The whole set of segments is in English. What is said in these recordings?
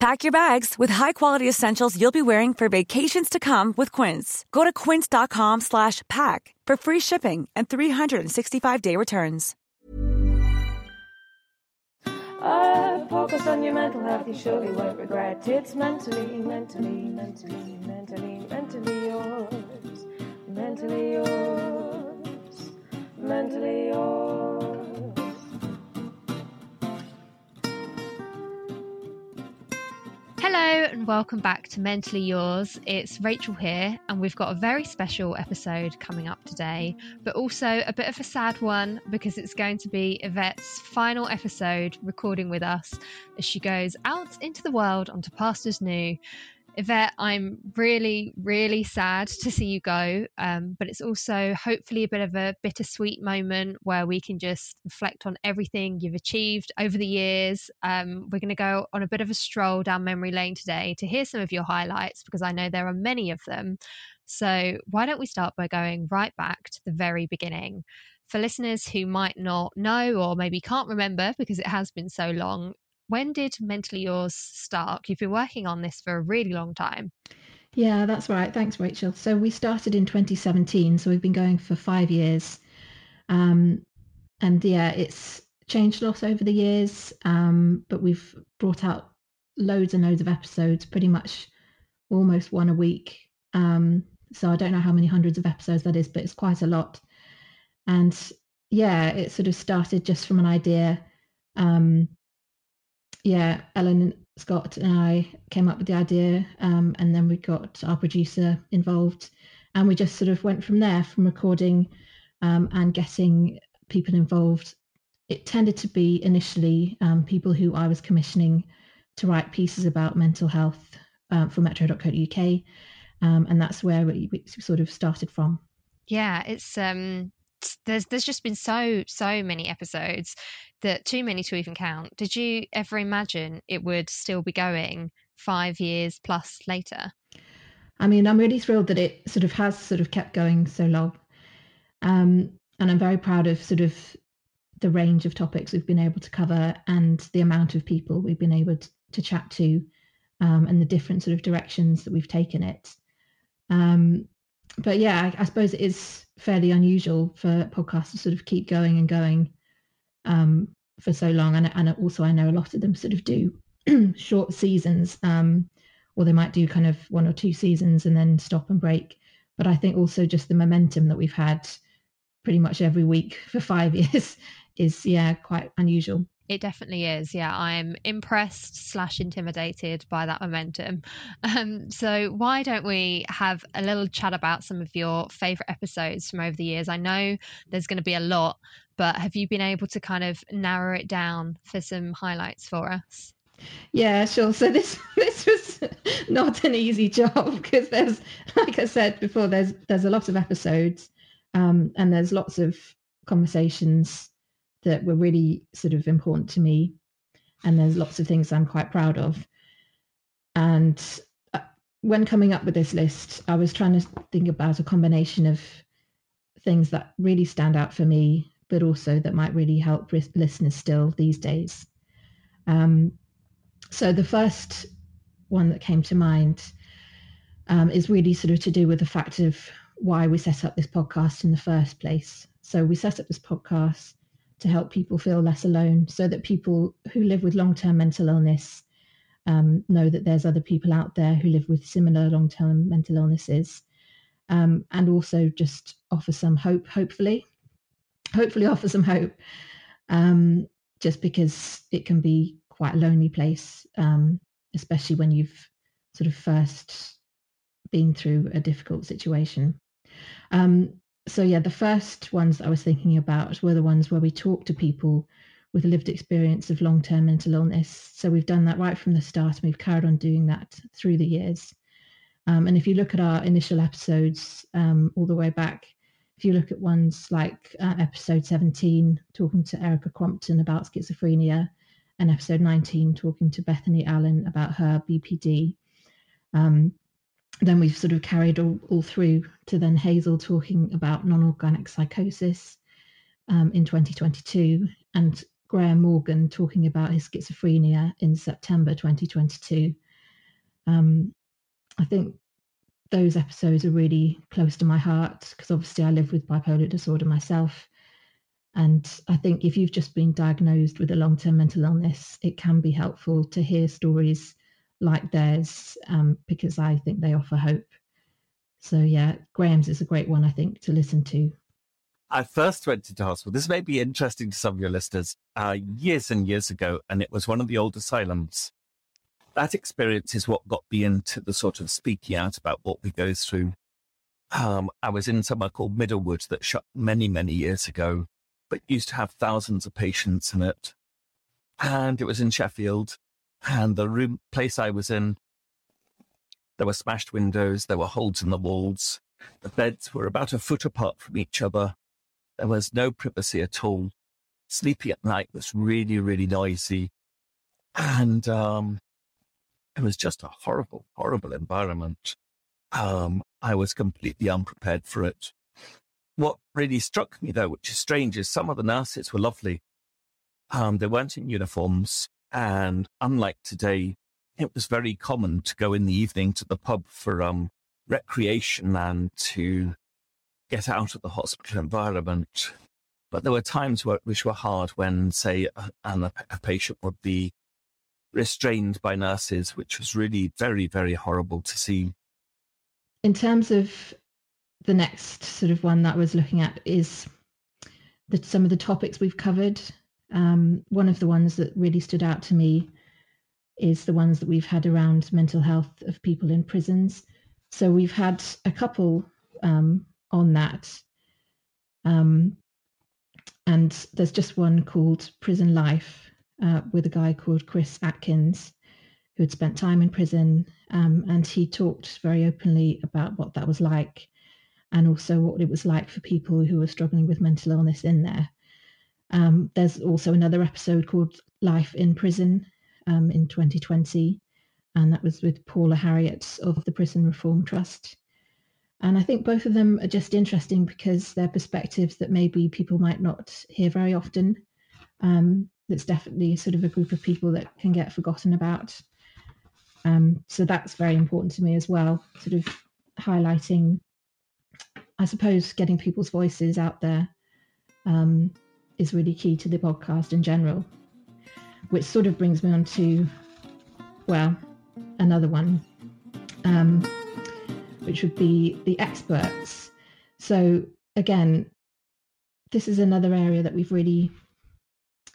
Pack your bags with high-quality essentials you'll be wearing for vacations to come with Quince. Go to quince.com slash pack for free shipping and 365-day returns. Focus on your mental health, you surely won't regret. It's mentally, mentally, mentally, mentally, mentally yours. Mentally yours. Mentally yours. Hello and welcome back to Mentally Yours. It's Rachel here, and we've got a very special episode coming up today, but also a bit of a sad one because it's going to be Yvette's final episode recording with us as she goes out into the world onto Pastors New. Yvette, I'm really, really sad to see you go. Um, but it's also hopefully a bit of a bittersweet moment where we can just reflect on everything you've achieved over the years. Um, we're going to go on a bit of a stroll down memory lane today to hear some of your highlights because I know there are many of them. So, why don't we start by going right back to the very beginning? For listeners who might not know or maybe can't remember because it has been so long, when did Mentally Yours start? You've been working on this for a really long time. Yeah, that's right. Thanks, Rachel. So we started in 2017, so we've been going for five years. Um, and yeah, it's changed a lot over the years, um, but we've brought out loads and loads of episodes, pretty much almost one a week. Um, so I don't know how many hundreds of episodes that is, but it's quite a lot. And yeah, it sort of started just from an idea. Um, yeah, Ellen Scott and I came up with the idea, um, and then we got our producer involved, and we just sort of went from there, from recording um, and getting people involved. It tended to be initially um, people who I was commissioning to write pieces about mental health uh, for metro.co.uk, um, and that's where we, we sort of started from. Yeah, it's um there's there's just been so so many episodes that too many to even count. Did you ever imagine it would still be going five years plus later? I mean, I'm really thrilled that it sort of has sort of kept going so long. Um, and I'm very proud of sort of the range of topics we've been able to cover and the amount of people we've been able to, to chat to um, and the different sort of directions that we've taken it. Um, but yeah, I, I, suppose it is fairly unusual for podcasts to sort of keep going and going um, for so long. And, and also, I know a lot of them sort of do short seasons, um, or they might do kind of one or two seasons and then stop and break. But I think also just the momentum that we've had pretty much every week for five years is, yeah, quite unusual. It definitely is. Yeah, I'm impressed slash intimidated by that momentum. Um, so why don't we have a little chat about some of your favorite episodes from over the years? I know there's going to be a lot, but have you been able to kind of narrow it down for some highlights for us? Yeah, sure. So this this was not an easy job because there's, like I said before, there's there's a lot of episodes, um, and there's lots of conversations that were really sort of important to me. And there's lots of things I'm quite proud of. And uh, when coming up with this list, I was trying to think about a combination of things that really stand out for me, but also that might really help listeners still these days. Um, so the first one that came to mind um, is really sort of to do with the fact of why we set up this podcast in the first place. So we set up this podcast to help people feel less alone so that people who live with long-term mental illness um, know that there's other people out there who live with similar long-term mental illnesses. Um, and also just offer some hope hopefully. Hopefully offer some hope um, just because it can be quite a lonely place um, especially when you've sort of first been through a difficult situation. Um, so yeah, the first ones I was thinking about were the ones where we talk to people with a lived experience of long-term mental illness. So we've done that right from the start, and we've carried on doing that through the years. Um, and if you look at our initial episodes um, all the way back, if you look at ones like uh, episode 17, talking to Erica Crompton about schizophrenia, and episode 19, talking to Bethany Allen about her BPD, um, then we've sort of carried all, all through to then Hazel talking about non-organic psychosis um, in 2022 and Graham Morgan talking about his schizophrenia in September 2022. Um, I think those episodes are really close to my heart because obviously I live with bipolar disorder myself. And I think if you've just been diagnosed with a long term mental illness, it can be helpful to hear stories like theirs um, because I think they offer hope. So yeah, Graham's is a great one I think to listen to. I first went to hospital. This may be interesting to some of your listeners. Uh, years and years ago, and it was one of the old asylums. That experience is what got me into the sort of speaking out about what we go through. Um, I was in somewhere called Middlewood that shut many, many years ago, but used to have thousands of patients in it. And it was in Sheffield. And the room place I was in, there were smashed windows, there were holes in the walls. The beds were about a foot apart from each other. There was no privacy at all. Sleeping at night was really, really noisy. And um, it was just a horrible, horrible environment. Um, I was completely unprepared for it. What really struck me, though, which is strange, is some of the nurses were lovely. Um, they weren't in uniforms. And unlike today, it was very common to go in the evening to the pub for um, recreation and to get out of the hospital environment. But there were times where, which were hard when, say, a, a, a patient would be restrained by nurses, which was really very, very horrible to see. In terms of the next sort of one that I was looking at is the, some of the topics we've covered um, one of the ones that really stood out to me is the ones that we've had around mental health of people in prisons. So we've had a couple um, on that. Um, and there's just one called Prison Life uh, with a guy called Chris Atkins who had spent time in prison. Um, and he talked very openly about what that was like and also what it was like for people who were struggling with mental illness in there. Um, there's also another episode called Life in Prison um, in 2020, and that was with Paula Harriott of the Prison Reform Trust. And I think both of them are just interesting because they're perspectives that maybe people might not hear very often. Um, it's definitely sort of a group of people that can get forgotten about. Um, so that's very important to me as well, sort of highlighting, I suppose, getting people's voices out there um, is really key to the podcast in general, which sort of brings me on to, well, another one, um, which would be the experts. So again, this is another area that we've really,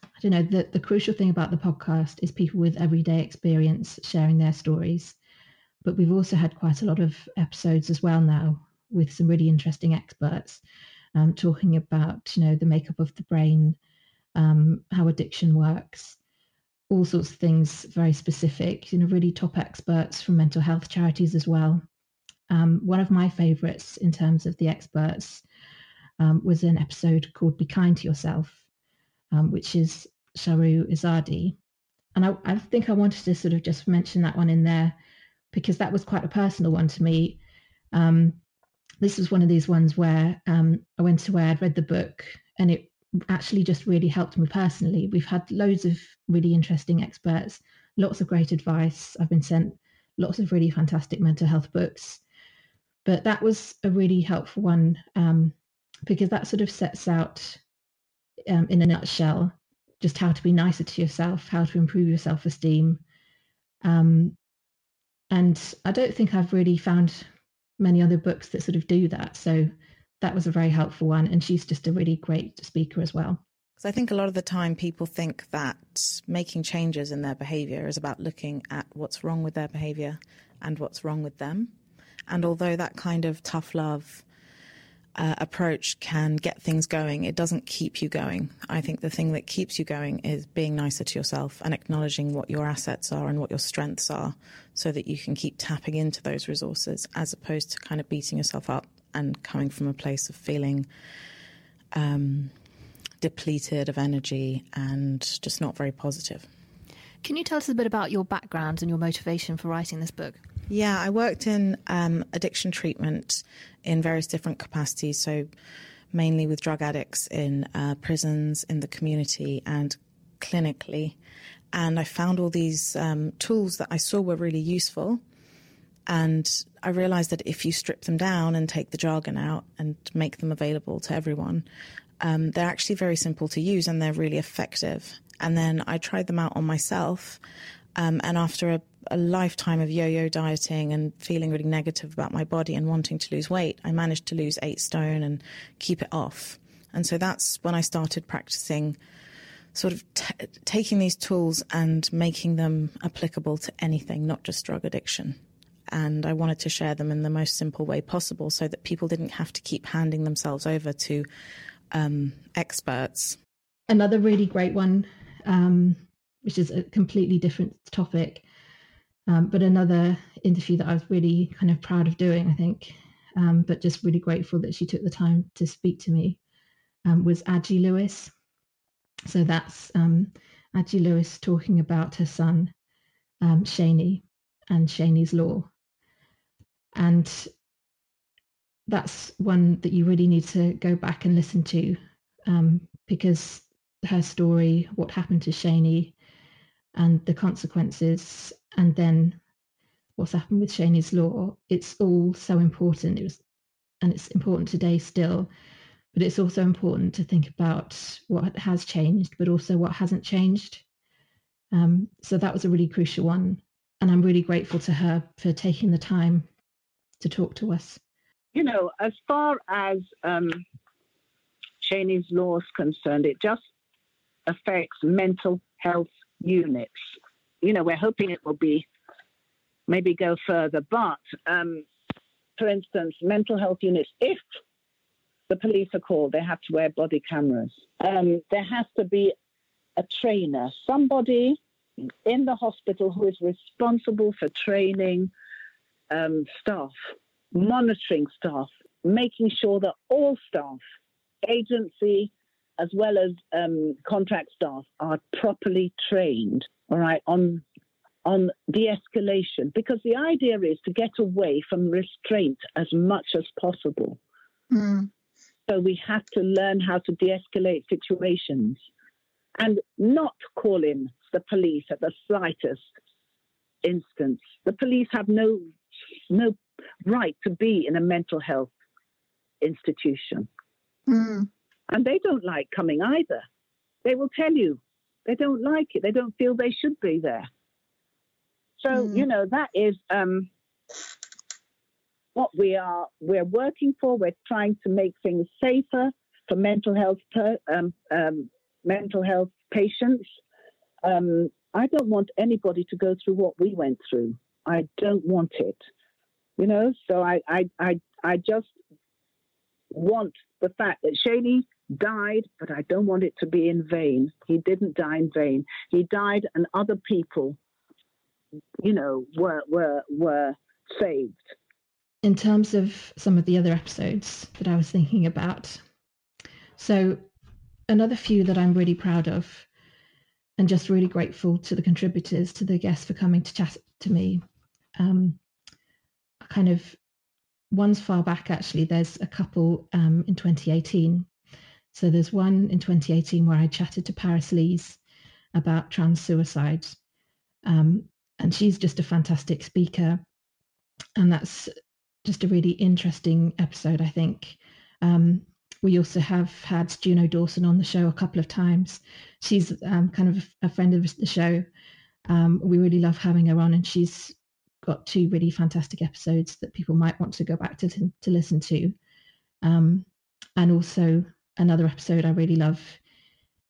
I don't know, the, the crucial thing about the podcast is people with everyday experience sharing their stories. But we've also had quite a lot of episodes as well now with some really interesting experts um, talking about you know the makeup of the brain, um, how addiction works, all sorts of things very specific. You know, really top experts from mental health charities as well. Um, one of my favourites in terms of the experts um, was an episode called "Be Kind to Yourself," um, which is Shahroo Izadi, and I, I think I wanted to sort of just mention that one in there because that was quite a personal one to me. Um, this was one of these ones where um, I went away, I'd read the book, and it actually just really helped me personally. We've had loads of really interesting experts, lots of great advice. I've been sent lots of really fantastic mental health books. But that was a really helpful one um, because that sort of sets out, um, in a nutshell, just how to be nicer to yourself, how to improve your self esteem. Um, and I don't think I've really found many other books that sort of do that. So that was a very helpful one. And she's just a really great speaker as well. Because I think a lot of the time people think that making changes in their behavior is about looking at what's wrong with their behavior and what's wrong with them. And although that kind of tough love uh, approach can get things going, it doesn't keep you going. I think the thing that keeps you going is being nicer to yourself and acknowledging what your assets are and what your strengths are so that you can keep tapping into those resources as opposed to kind of beating yourself up and coming from a place of feeling um, depleted of energy and just not very positive. Can you tell us a bit about your background and your motivation for writing this book? Yeah, I worked in um, addiction treatment in various different capacities. So, mainly with drug addicts in uh, prisons, in the community, and clinically. And I found all these um, tools that I saw were really useful. And I realized that if you strip them down and take the jargon out and make them available to everyone, um, they're actually very simple to use and they're really effective. And then I tried them out on myself. Um, and after a, a lifetime of yo yo dieting and feeling really negative about my body and wanting to lose weight, I managed to lose eight stone and keep it off. And so that's when I started practicing sort of t- taking these tools and making them applicable to anything, not just drug addiction. And I wanted to share them in the most simple way possible so that people didn't have to keep handing themselves over to um, experts. Another really great one, um, which is a completely different topic, um, but another interview that I was really kind of proud of doing, I think, um, but just really grateful that she took the time to speak to me, um, was Aji Lewis. So that's um, Aji Lewis talking about her son, um, Seni, and Seni's law. And that's one that you really need to go back and listen to um, because her story, what happened to Seni, and the consequences, and then what's happened with Seni's law, it's all so important. It was, and it's important today still, but it's also important to think about what has changed, but also what hasn't changed. Um, so that was a really crucial one, and I'm really grateful to her for taking the time to talk to us you know, as far as um, Seni's law is concerned, it just affects mental health units. You know, we're hoping it will be maybe go further, but um, for instance, mental health units, if the police are called, they have to wear body cameras. Um, there has to be a trainer, somebody in the hospital who is responsible for training um, staff monitoring staff, making sure that all staff, agency, as well as um, contract staff, are properly trained, all right, on on de-escalation. Because the idea is to get away from restraint as much as possible. Mm. So we have to learn how to de-escalate situations and not call in the police at the slightest instance. The police have no no right to be in a mental health institution. Mm. And they don't like coming either. They will tell you they don't like it. They don't feel they should be there. So, mm. you know, that is um, what we are we're working for. We're trying to make things safer for mental health per, um, um, mental health patients. Um, I don't want anybody to go through what we went through. I don't want it. You know, so I, I, I, I just want the fact that Seni died, but I don't want it to be in vain. He didn't die in vain. He died, and other people, you know, were were were saved. In terms of some of the other episodes that I was thinking about, so another few that I'm really proud of, and just really grateful to the contributors, to the guests for coming to chat to me. Um, kind of one's far back actually. There's a couple um, in 2018. So there's one in 2018 where I chatted to Paris Lees about trans suicide. Um, and she's just a fantastic speaker. And that's just a really interesting episode, I think. Um, we also have had Juno Dawson on the show a couple of times. She's um, kind of a friend of the show. Um, we really love having her on, and she's got two really fantastic episodes that people might want to go back to to, to listen to. Um, and also another episode I really love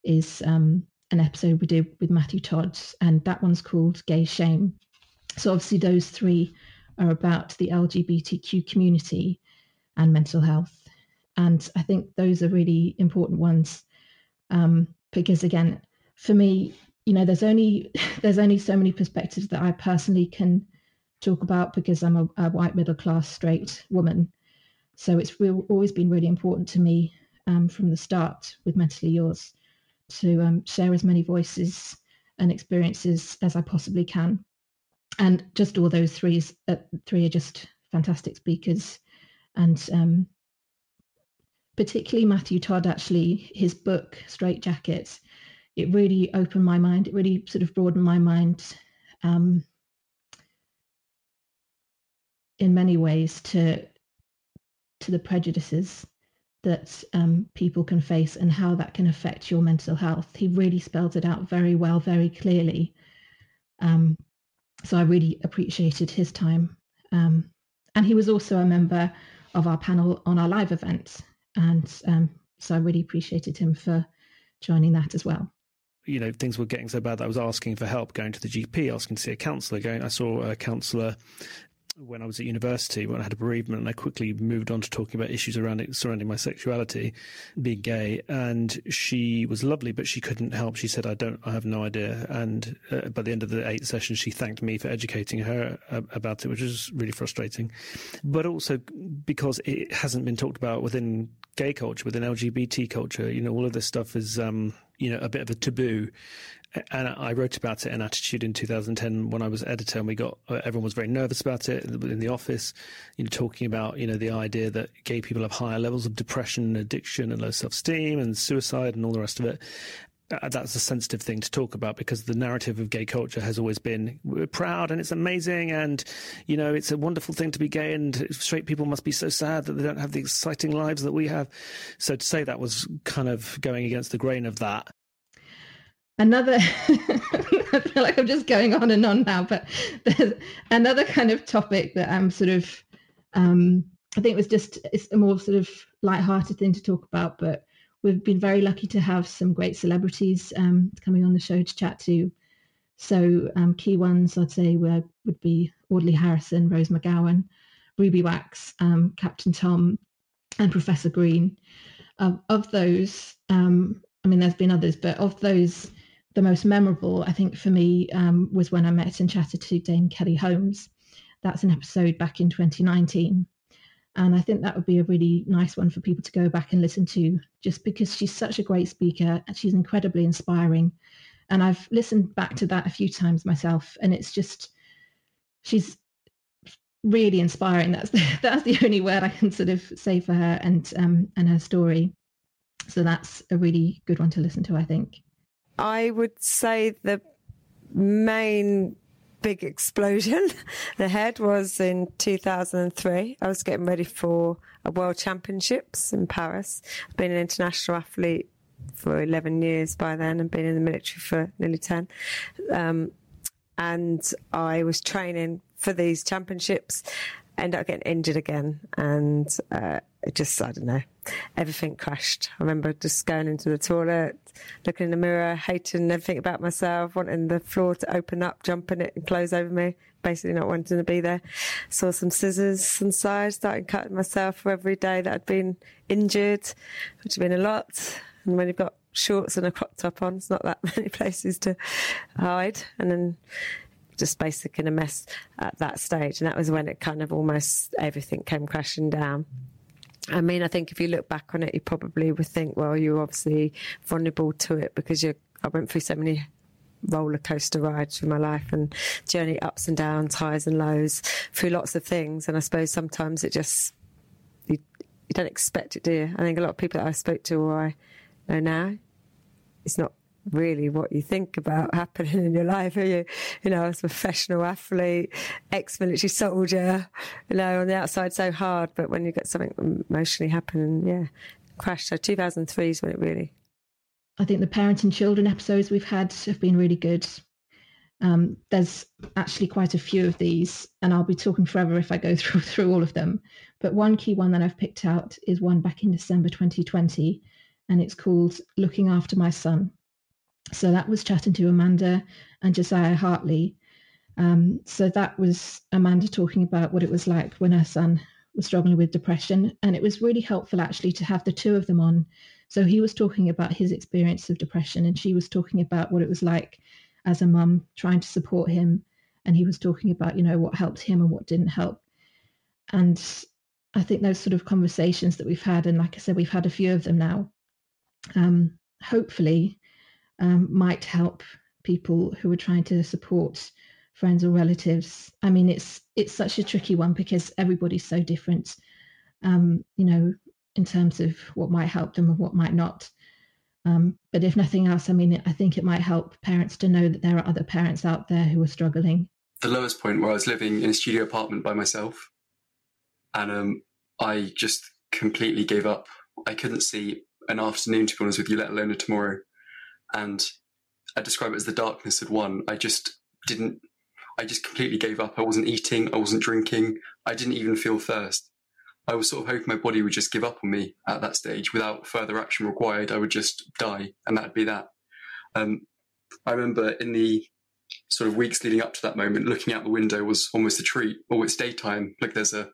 is um, an episode we did with Matthew Todd, and that one's called Gay Shame. So obviously those three are about the LGBTQ community and mental health. And I think those are really important ones um, because again, for me, you know, there's only there's only so many perspectives that I personally can talk about because I'm a, a white middle class straight woman. So it's real, always been really important to me um, from the start with Mentally Yours to um, share as many voices and experiences as I possibly can. And just all those three, uh, three are just fantastic speakers. And um, particularly Matthew Todd, actually, his book, Straight Jackets, it really opened my mind. It really sort of broadened my mind um, in many ways to to the prejudices that um, people can face and how that can affect your mental health. He really spelled it out very well, very clearly. Um, so I really appreciated his time. Um, and he was also a member of our panel on our live event. And um, so I really appreciated him for joining that as well you know things were getting so bad that I was asking for help, going to the GP, asking to see a counsellor. Going, I saw a counsellor when I was at university, when I had a bereavement, and I quickly moved on to talking about issues around it, surrounding my sexuality, being gay. And she was lovely, but she couldn't help. She said, "I don't, I have no idea." And uh, by the end of the eight sessions, she thanked me for educating her uh, about it, which was really frustrating. But also because it hasn't been talked about within gay culture, within LGBT culture. You know, all of this stuff is. Um, you know, a bit of a taboo and I wrote about it in Attitude in 2010 when I was editor, and we got uh, everyone was very nervous about it in the office. You know, talking about you know the idea that gay people have higher levels of depression, addiction, and low self-esteem, and suicide, and all the rest of it. Uh, that's a sensitive thing to talk about because the narrative of gay culture has always been we're proud and it's amazing and you know it's a wonderful thing to be gay and straight people must be so sad that they don't have the exciting lives that we have. So to say that was kind of going against the grain of that another I feel like I'm just going on and on now, but there's another kind of topic that I'm sort of um, I think it was just it's a more sort of light-hearted thing to talk about, but we've been very lucky to have some great celebrities um, coming on the show to chat to. So um, key ones I'd say were, would be Audley Harrison, Rose McGowan, Ruby Wax, um, Captain Tom, and Professor Green. of those, um, I mean, there's been others, but of those the most memorable, I think, for me um, was when I met and chatted to Dame Kelly Holmes. That's an episode back in 2019. And I think that would be a really nice one for people to go back and listen to, just because she's such a great speaker and she's incredibly inspiring. And I've listened back to that a few times myself, and it's just, she's really inspiring. That's the, that's the only word I can sort of say for her and um, and her story. So that's a really good one to listen to, I think. I would say the main big explosion ahead was in 2003. I was getting ready for a World Championships in Paris. I've been an international athlete for 11 years by then and been in the military for nearly 10. Um, and I was training for these championships, ended up getting injured again. And uh, it just, I don't know, everything crashed. I remember just going into the toilet, looking in the mirror, hating everything about myself, wanting the floor to open up, jumping it and close over me, basically not wanting to be there. Saw some scissors inside, started cutting myself for every day that I'd been injured, which had been a lot. And when you've got shorts and a crop top on, it's not that many places to hide. And then just basically in a mess at that stage. And that was when it kind of almost everything came crashing down. I mean, I think if you look back on it, you probably would think, well, you're obviously vulnerable to it because you I went through so many roller coaster rides through my life and journey ups and downs, highs and lows, through lots of things. And I suppose sometimes it just you, you don't expect it, do you? I think a lot of people that I spoke to or I know now, it's not really what you think about happening in your life, are you? You know, as a professional athlete, ex-military soldier, you know, on the outside so hard, but when you get something emotionally happening, yeah, crash. So 2003 is when it really. I think the parent and children episodes we've had have been really good. Um, there's actually quite a few of these, and I'll be talking forever if I go through through all of them. But one key one that I've picked out is one back in December 2020, and it's called "Looking After My Son." So that was chatting to Amanda and Josiah Hartley. Um, so that was Amanda talking about what it was like when her son was struggling with depression. And it was really helpful actually to have the two of them on. So he was talking about his experience of depression, and she was talking about what it was like as a mum trying to support him. And he was talking about, you know, what helped him and what didn't help. And I think those sort of conversations that we've had, and like I said, we've had a few of them now, um, hopefully um, might help people who are trying to support friends or relatives. I mean, it's it's such a tricky one because everybody's so different. Um, you know, in terms of what might help them and what might not. Um, but if nothing else, I mean, I think it might help parents to know that there are other parents out there who are struggling. The lowest point where I was living in a studio apartment by myself, and um, I just completely gave up. I couldn't see an afternoon, to be honest with you, let alone a tomorrow and I describe it as the darkness had won. I just didn't. I just completely gave up. I wasn't eating. I wasn't drinking. I didn't even feel thirst. I was sort of hoping my body would just give up on me at that stage without further action required. I would just die, and that'd be that. Um, I remember in the sort of weeks leading up to that moment, looking out the window was almost a treat. Oh, it's daytime. Like there's a,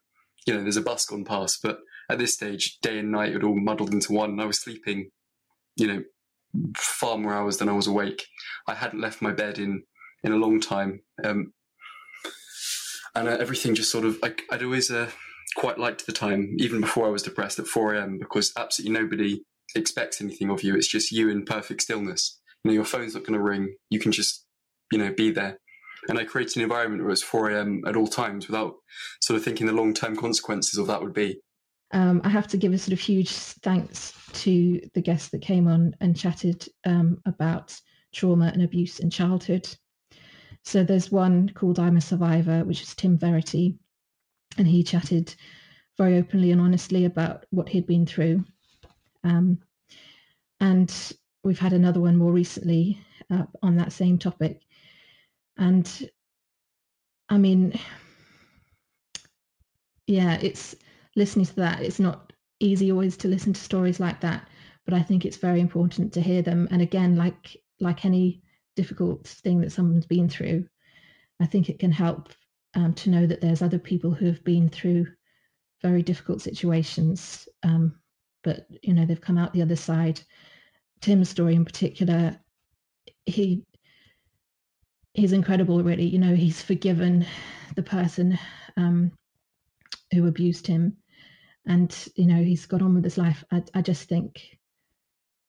you know, there's a bus gone past. But at this stage, day and night had all muddled into one, and I was sleeping, you know, far more hours than I was awake. I hadn't left my bed in in a long time, um, and uh, everything just sort of I, would always uh, quite liked the time, even before I was depressed, at 4 a.m. because absolutely nobody expects anything of you. It's just you in perfect stillness. You know, your phone's not going to ring. You can just you know be there. And I created an environment where it's 4 a.m. at all times without sort of thinking the long term consequences of that would be. Um, I have to give a sort of huge thanks to the guests that came on and chatted um, about trauma and abuse in childhood. So there's one called I'm a Survivor, which is Tim Verity, and he chatted very openly and honestly about what he'd been through. Um, and we've had another one more recently uh, on that same topic. And I mean, yeah, it's listening to that, it's not easy always to listen to stories like that, but I think it's very important to hear them. And again, like like any difficult thing that someone's been through, I think it can help um, to know that there's other people who have been through very difficult situations, um, but you know they've come out the other side. Tim's story in particular, he he's incredible. Really, you know, he's forgiven the person um, who abused him and you know he's got on with his life i, I just think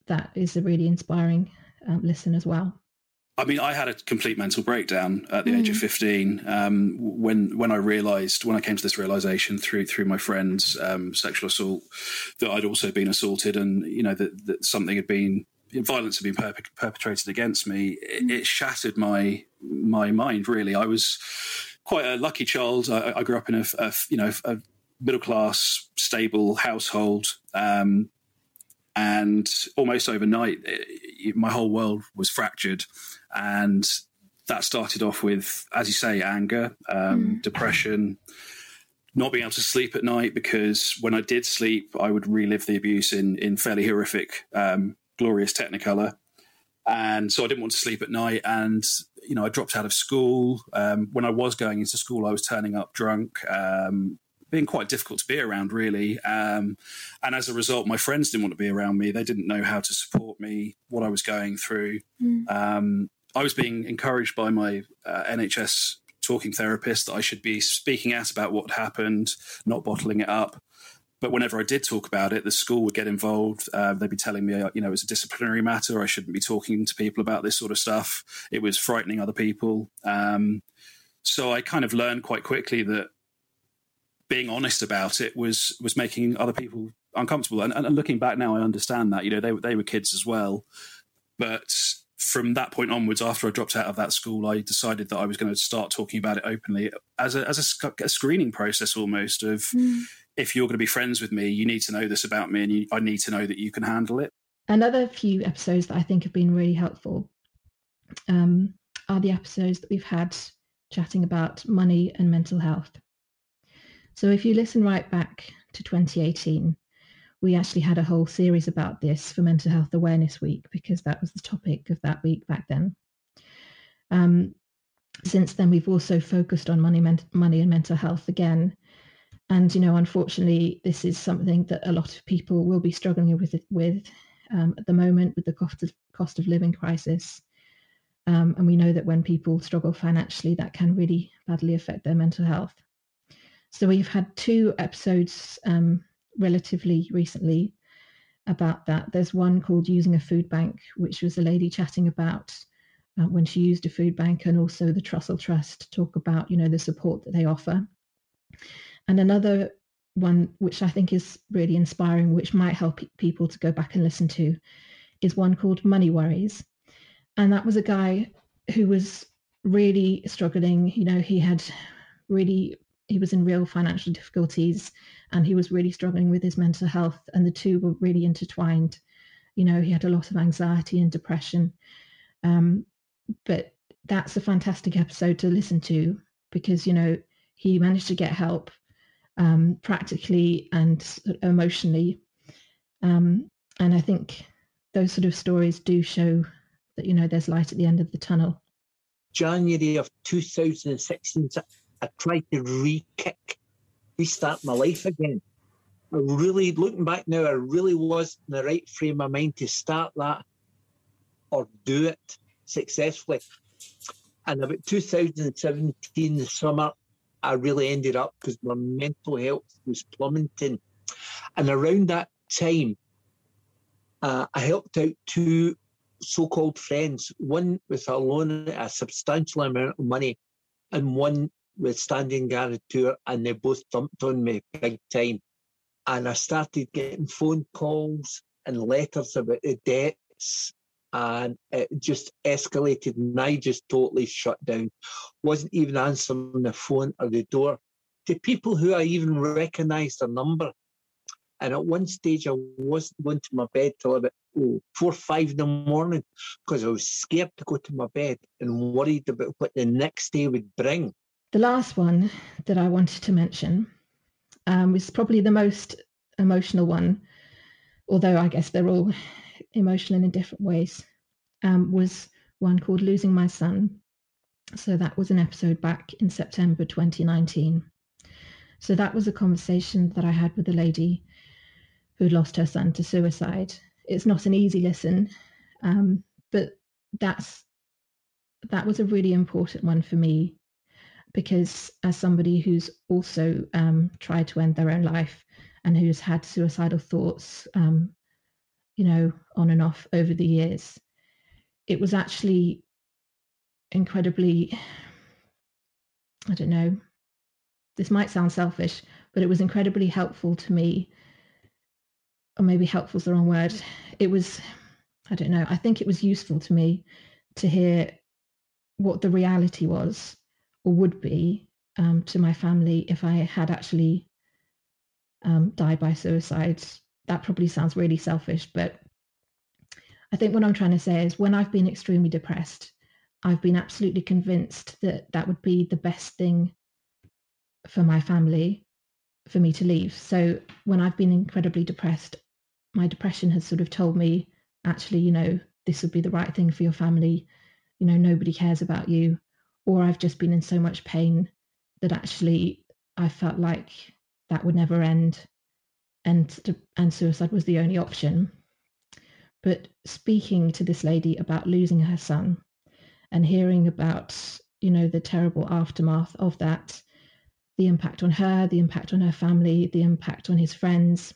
that is a really inspiring um, listen as well I mean, I had a complete mental breakdown at the mm. age of mm. fifteen um, when when I realised when I came to this realization through through my friend's um, sexual assault that I'd also been assaulted, and you know that, that something had been violence had been perp- perpetrated against me. It, mm. it, shattered my my mind. Really, I was quite a lucky child. I, I grew up in a, a you know a middle class, stable household. Um, and almost overnight, it, my whole world was fractured. And that started off with, as you say, anger, um, mm. depression, not being able to sleep at night because when I did sleep, I would relive the abuse in, in fairly horrific, um, glorious technicolor. And so I didn't want to sleep at night. And, you know, I dropped out of school. Um, when I was going into school, I was turning up drunk, um, being quite difficult to be around, really. Um, and as a result, my friends didn't want to be around me. They didn't know how to support me, what I was going through. Mm. Um, I was being encouraged by my uh, NHS talking therapist that I should be speaking out about what happened, not bottling it up. But whenever I did talk about it, the school would get involved. Uh, they'd be telling me, uh, you know, it's a disciplinary matter. I shouldn't be talking to people about this sort of stuff. It was frightening other people. Um, so I kind of learned quite quickly that being honest about it was was making other people uncomfortable. And, and looking back now, I understand that. You know, they they were kids as well, but from that point onwards, after I dropped out of that school, I decided that I was going to start talking about it openly as a, as a, a screening process almost of mm. if you're going to be friends with me, you need to know this about me and you, I need to know that you can handle it. Another few episodes that I think have been really helpful um, are the episodes that we've had chatting about money and mental health. So if you listen right back to 2018, we actually had a whole series about this for Mental Health Awareness Week because that was the topic of that week back then. Um, since then, we've also focused on money, men- money and mental health again. And you know, unfortunately, this is something that a lot of people will be struggling with with um, at the moment with the cost of cost of living crisis. Um, and we know that when people struggle financially, that can really badly affect their mental health. So we've had two episodes um, relatively recently about that. There's one called Using a Food Bank, which was a lady chatting about uh, when she used a food bank and also the Trussell Trust to talk about, you know, the support that they offer. And another one, which I think is really inspiring, which might help people to go back and listen to, is one called Money Worries. And that was a guy who was really struggling. You know, he had really he was in real financial difficulties and he was really struggling with his mental health and the two were really intertwined. You know he had a lot of anxiety and depression. Um, but that's a fantastic episode to listen to because you know he managed to get help um, practically and emotionally. Um, and i think those sort of stories do show that you know there's light at the end of the tunnel. January of 2016 I tried to re-kick, restart my life again. I really, looking back now, I really was in the right frame of mind to start that or do it successfully. And about 2017, the summer, I really ended up because my mental health was plummeting. And around that time, uh, I helped out two so-called friends, one with a loan, a substantial amount of money, and one with standing guarantor and they both dumped on me big time. And I started getting phone calls and letters about the debts and it just escalated and I just totally shut down. Wasn't even answering the phone or the door to people who I even recognised their number. And at one stage, I wasn't going to my bed till about oh, four, five in the morning because I was scared to go to my bed and worried about what the next day would bring. The last one that I wanted to mention um, was probably the most emotional one, although I guess they're all emotional in different ways, um, was one called Losing My Son. So that was an episode back in September 2019. So that was a conversation that I had with a lady who lost her son to suicide. It's not an easy listen, um, but that's that was a really important one for me because as somebody who's also um, tried to end their own life and who's had suicidal thoughts, um, you know, on and off over the years, it was actually incredibly, I don't know, this might sound selfish, but it was incredibly helpful to me. Or maybe helpful is the wrong word. It was, I don't know, I think it was useful to me to hear what the reality was or would be um, to my family if I had actually um, died by suicide. That probably sounds really selfish, but I think what I'm trying to say is when I've been extremely depressed, I've been absolutely convinced that that would be the best thing for my family for me to leave. So when I've been incredibly depressed, my depression has sort of told me, actually, you know, this would be the right thing for your family. You know, nobody cares about you or I've just been in so much pain that actually I felt like that would never end and and suicide was the only option. But speaking to this lady about losing her son and hearing about, you know, the terrible aftermath of that, the impact on her, the impact on her family, the impact on his friends.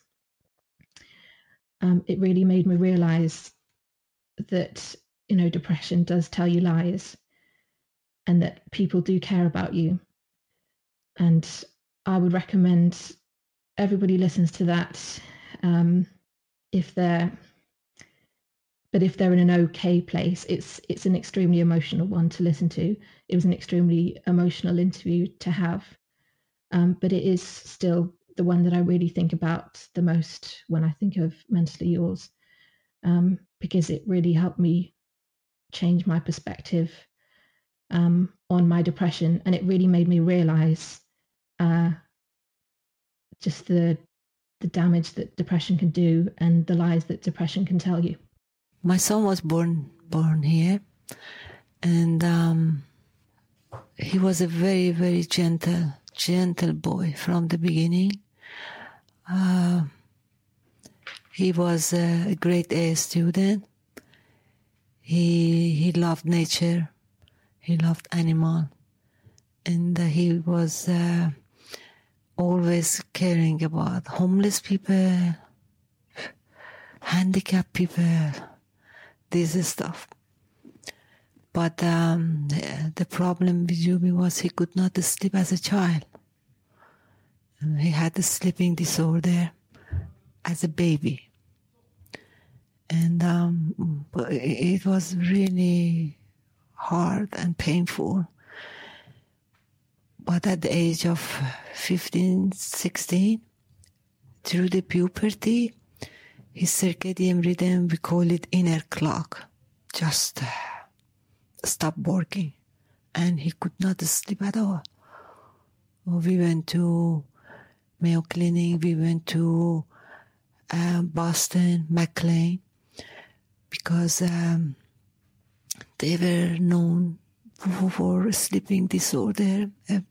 Um, it really made me realize that you know depression does tell you lies and that people do care about you. And i would recommend everybody listens to that um, if they're but if they're in an okay place it's it's an extremely emotional one to listen to. It was an extremely emotional interview to have um, but it is still the one that i really think about the most when i think of mentally yours um, because it really helped me change my perspective um, on my depression, and it really made me realize uh, just the the damage that depression can do and the lies that depression can tell you. My son was born born here, and um, he was a very very gentle gentle boy from the beginning. Uh, he was a great A student. He he loved nature. He loved animal, and he was uh, always caring about homeless people, handicapped people, this stuff. But um, the, the problem with Yubi was he could not sleep as a child. He had a sleeping disorder as a baby. And um, it was really hard and painful. But at the age of 15, 16, through the puberty, his circadian rhythm, we call it inner clock, just uh, stopped working. And he could not sleep at all. We went to Mayo Clinic, we went to uh, Boston, McLean, because um, they were known for sleeping disorder. A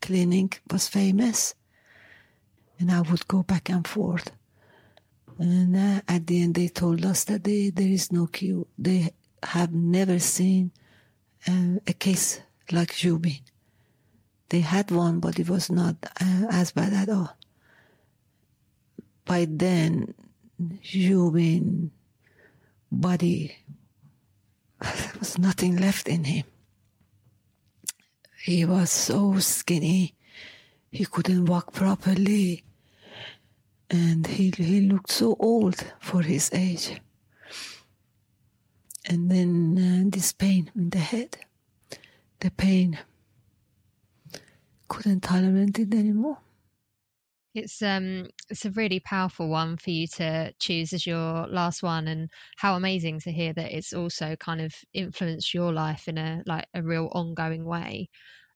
clinic was famous, and I would go back and forth. And uh, at the end, they told us that they, there is no cure. They have never seen uh, a case like Jubin. They had one, but it was not uh, as bad at all by then human body there was nothing left in him. He was so skinny, he couldn't walk properly, and he, he looked so old for his age. And then uh, this pain in the head, the pain, couldn't tolerate it anymore. It's um it's a really powerful one for you to choose as your last one and how amazing to hear that it's also kind of influenced your life in a like a real ongoing way.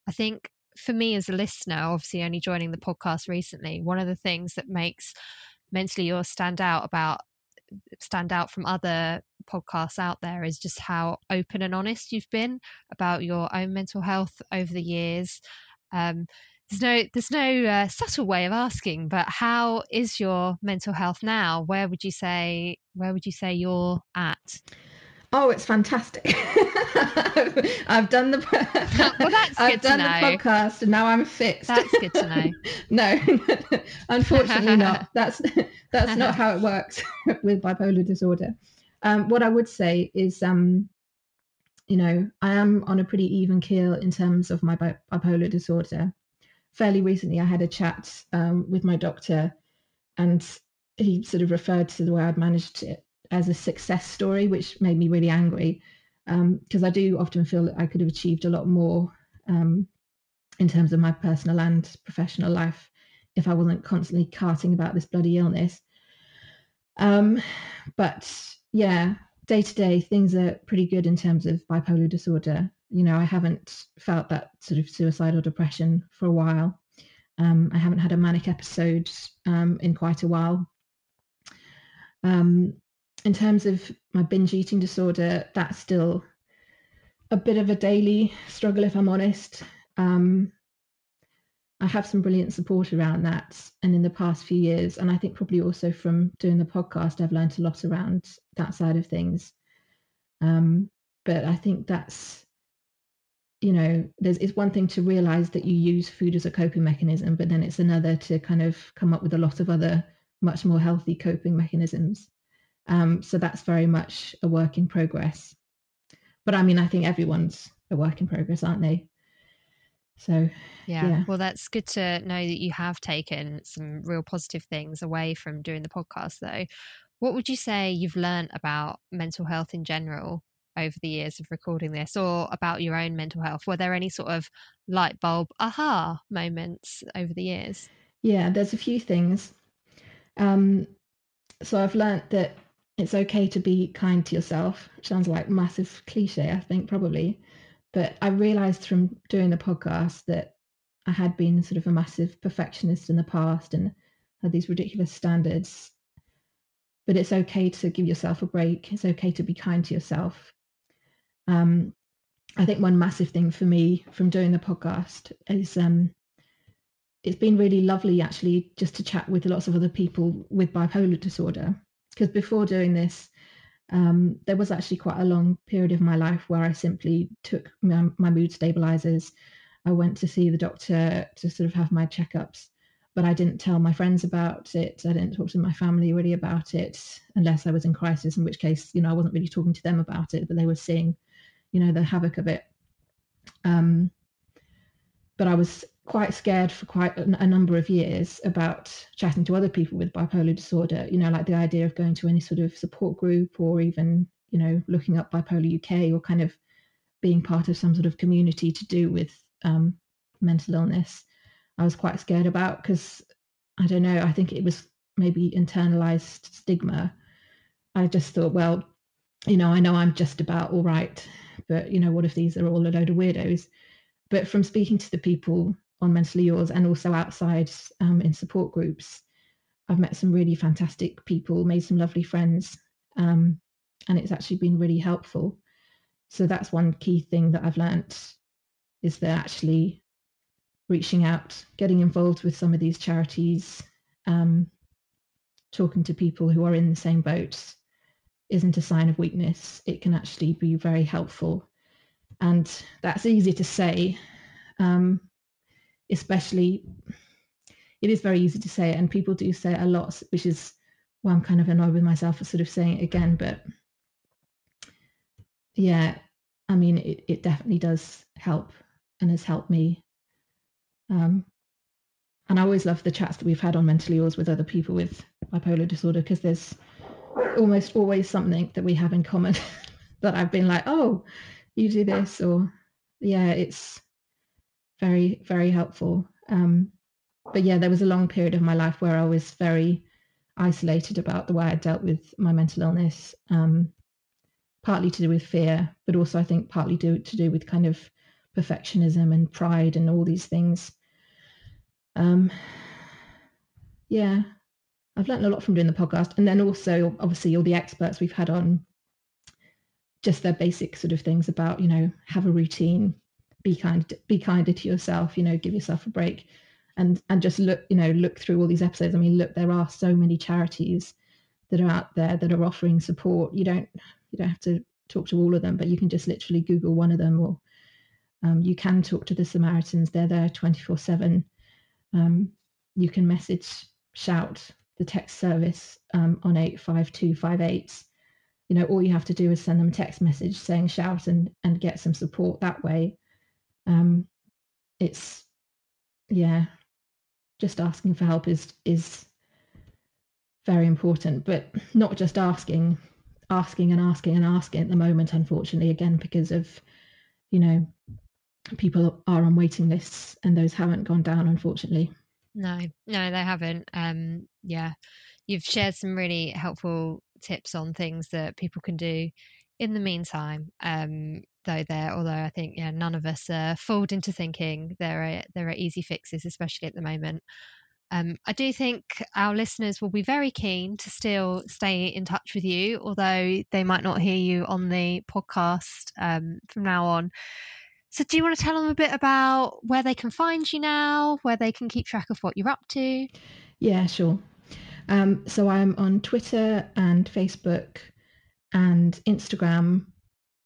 I think for me as a listener, obviously only joining the podcast recently, one of the things that makes mentally yours stand out about stand out from other podcasts out there is just how open and honest you've been about your own mental health over the years. Um, there's no there's no uh, subtle way of asking but how is your mental health now? Where would you say where would you say you're at? Oh it's fantastic. I've, done the well that's I've done the podcast and now I'm fixed. That's good to know. No unfortunately not. That's that's not how it works with bipolar disorder. Um, what I would say is um, you know I am on a pretty even keel in terms of my bipolar disorder fairly recently, I had a chat um, with my doctor, and he sort of referred to the way I'd managed it as a success story, which made me really angry because um, I do often feel that I could have achieved a lot more um, in terms of my personal and professional life if I wasn't constantly carting about this bloody illness. Um, but yeah, day to day, things are pretty good in terms of bipolar disorder you know, I haven't felt that sort of suicidal depression for a while. Um, I haven't had a manic episode um, in quite a while. Um, in terms of my binge eating disorder, that's still a bit of a daily struggle, if I'm honest. Um, I have some brilliant support around that. And in the past few years, and I think probably also from doing the podcast, I've learned a lot around that side of things. Um, but I think that's you know, there's it's one thing to realize that you use food as a coping mechanism, but then it's another to kind of come up with a lot of other much more healthy coping mechanisms. Um, so that's very much a work in progress. But I mean, I think everyone's a work in progress, aren't they? So yeah. yeah. Well, that's good to know that you have taken some real positive things away from doing the podcast, though. What would you say you've learned about mental health in general over the years of recording this or about your own mental health? Were there any sort of light bulb aha moments over the years? Yeah, there's a few things. Um, so I've learned that it's okay to be kind to yourself. sounds like massive cliche, I think, probably. But I realized from doing the podcast that I had been sort of a massive perfectionist in the past and had these ridiculous standards. But it's okay to give yourself a break. It's okay to be kind to yourself. Um, I think one massive thing for me from doing the podcast is um, it's been really lovely actually just to chat with lots of other people with bipolar disorder. Because before doing this, um, there was actually quite a long period of my life where I simply took my, my, mood stabilizers. I went to see the doctor to sort of have my checkups, but I didn't tell my friends about it. I didn't talk to my family really about it unless I was in crisis, in which case, you know, I wasn't really talking to them about it, but they were seeing, you know, the havoc of it. Um, but I was quite scared for quite a, a, number of years about chatting to other people with bipolar disorder you know like the idea of going to any sort of support group or even you know looking up bipolar uk or kind of being part of some sort of community to do with um, mental illness. I was quite scared about because i don't know i think it was maybe internalized stigma. I just thought well you know i know i'm just about all right but you know what if these are all a load of weirdos but from speaking to the people on Mentally Yours and also outside um, in support groups. I've met some really fantastic people, made some lovely friends, um, and it's actually been really helpful. So that's one key thing that I've learnt is that actually reaching out, getting involved with some of these charities, um, talking to people who are in the same boat isn't a sign of weakness. It can actually be very helpful. And that's easy to say, um, especially it is very easy to say it and people do say it a lot which is why i'm kind of annoyed with myself for sort of saying it again but yeah i mean it, it definitely does help and has helped me um, and i always love the chats that we've had on mentally yours with other people with bipolar disorder because there's almost always something that we have in common that i've been like oh you do this or yeah it's very very helpful. Um, but yeah there was a long period of my life where i was very isolated about the way i dealt with my mental illness um, partly to do with fear but also i think partly to do with kind of perfectionism and pride and all these things. Um, yeah i've learned a lot from doing the podcast. And then also obviously all the experts we've had on just their basic sort of things about you know have a routine be kind be kinder to yourself you know give yourself a break and and just look you know look through all these episodes. I mean look there are so many charities that are out there that are offering support. You don't you don't have to talk to all of them but you can just literally google one of them or um, you can talk to the samaritans. They're there 24 7 um, you can message shout the text service um, on 85258 you know all you have to do is send them a text message saying shout and and get some support that way. Um, it's yeah just asking for help is is very important but not just asking asking and asking and asking at the moment unfortunately again because of you know people are on waiting lists and those haven't gone down unfortunately no no they haven't um yeah you've shared some really helpful tips on things that people can do in the meantime um though there although i think yeah none of us uh, fooled into thinking there are there are easy fixes especially at the moment um, I do think our listeners will be very keen to still stay in touch with you, although they might not hear you on the podcast um, from now on. So, do you want to tell them a bit about where they can find you now, where they can keep track of what you're up to? Yeah, sure. Um, so, I'm on Twitter and Facebook and Instagram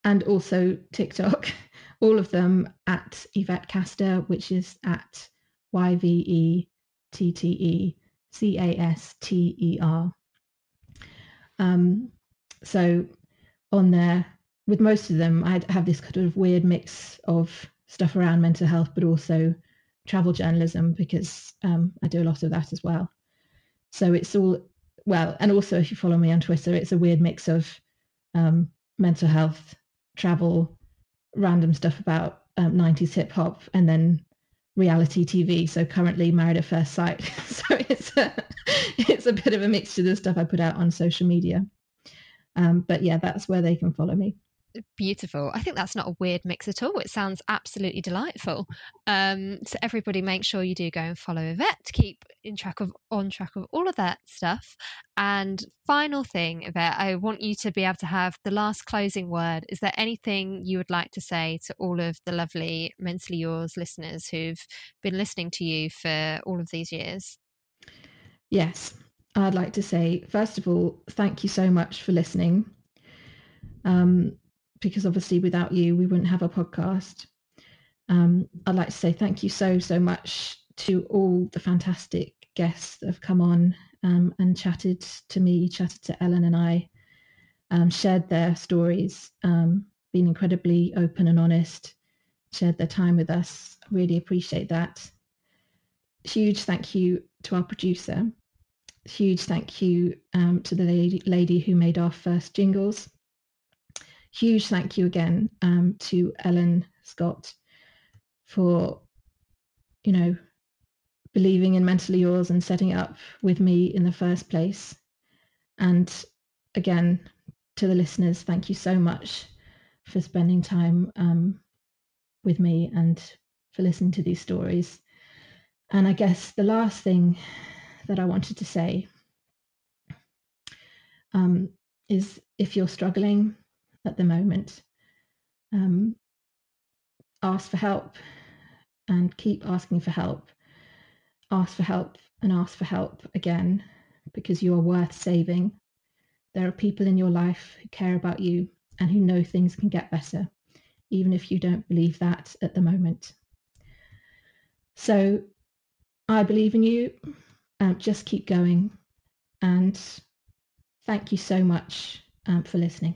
and also TikTok, all of them at Yvette Caster, which is at Y V E T T E C A S T E R. Um, so on there, with most of them, I have this kind of weird mix of stuff around mental health, but also travel journalism because um, I do a lot of that as well. So it's all well, and also if you follow me on Twitter, it's a weird mix of um, mental health, travel, random stuff about um, 90s hip hop, and then reality TV. So currently married at first sight. so it's a, it's a bit of a mixture of the stuff I put out on social media. Um, but yeah, that's where they can follow me beautiful. I think that's not a weird mix at all. It sounds absolutely delightful. Um, so everybody, make sure you do go and follow Yvette keep in track of on track of all of that stuff. And final thing, Yvette, I want you to be able to have the last closing word. Is there anything you would like to say to all of the lovely Mentally Yours listeners who've been listening to you for all of these years? Yes, I'd like to say first of all, thank you so much for listening. Um, because obviously without you, we wouldn't have a podcast. Um, I'd like to say thank you so, so much to all the fantastic guests that have come on um, and chatted to me, chatted to Ellen and I, um, shared their stories, um, been incredibly open and honest, shared their time with us. Really appreciate that. Huge thank you to our producer. Huge thank you um, to the lady, lady who made our first jingles huge thank you again um, to Ellen Scott for, you know, believing in Mentally Yours and setting up with me in the first place. And again, to the listeners, thank you so much for spending time um, with me and for listening to these stories. And I guess the last thing that I wanted to say um, is if you're struggling at the moment. Um, ask for help and keep asking for help. Ask for help and ask for help again because you are worth saving. There are people in your life who care about you and who know things can get better, even if you don't believe that at the moment. So I believe in you. Um, just keep going. And thank you so much um, for listening.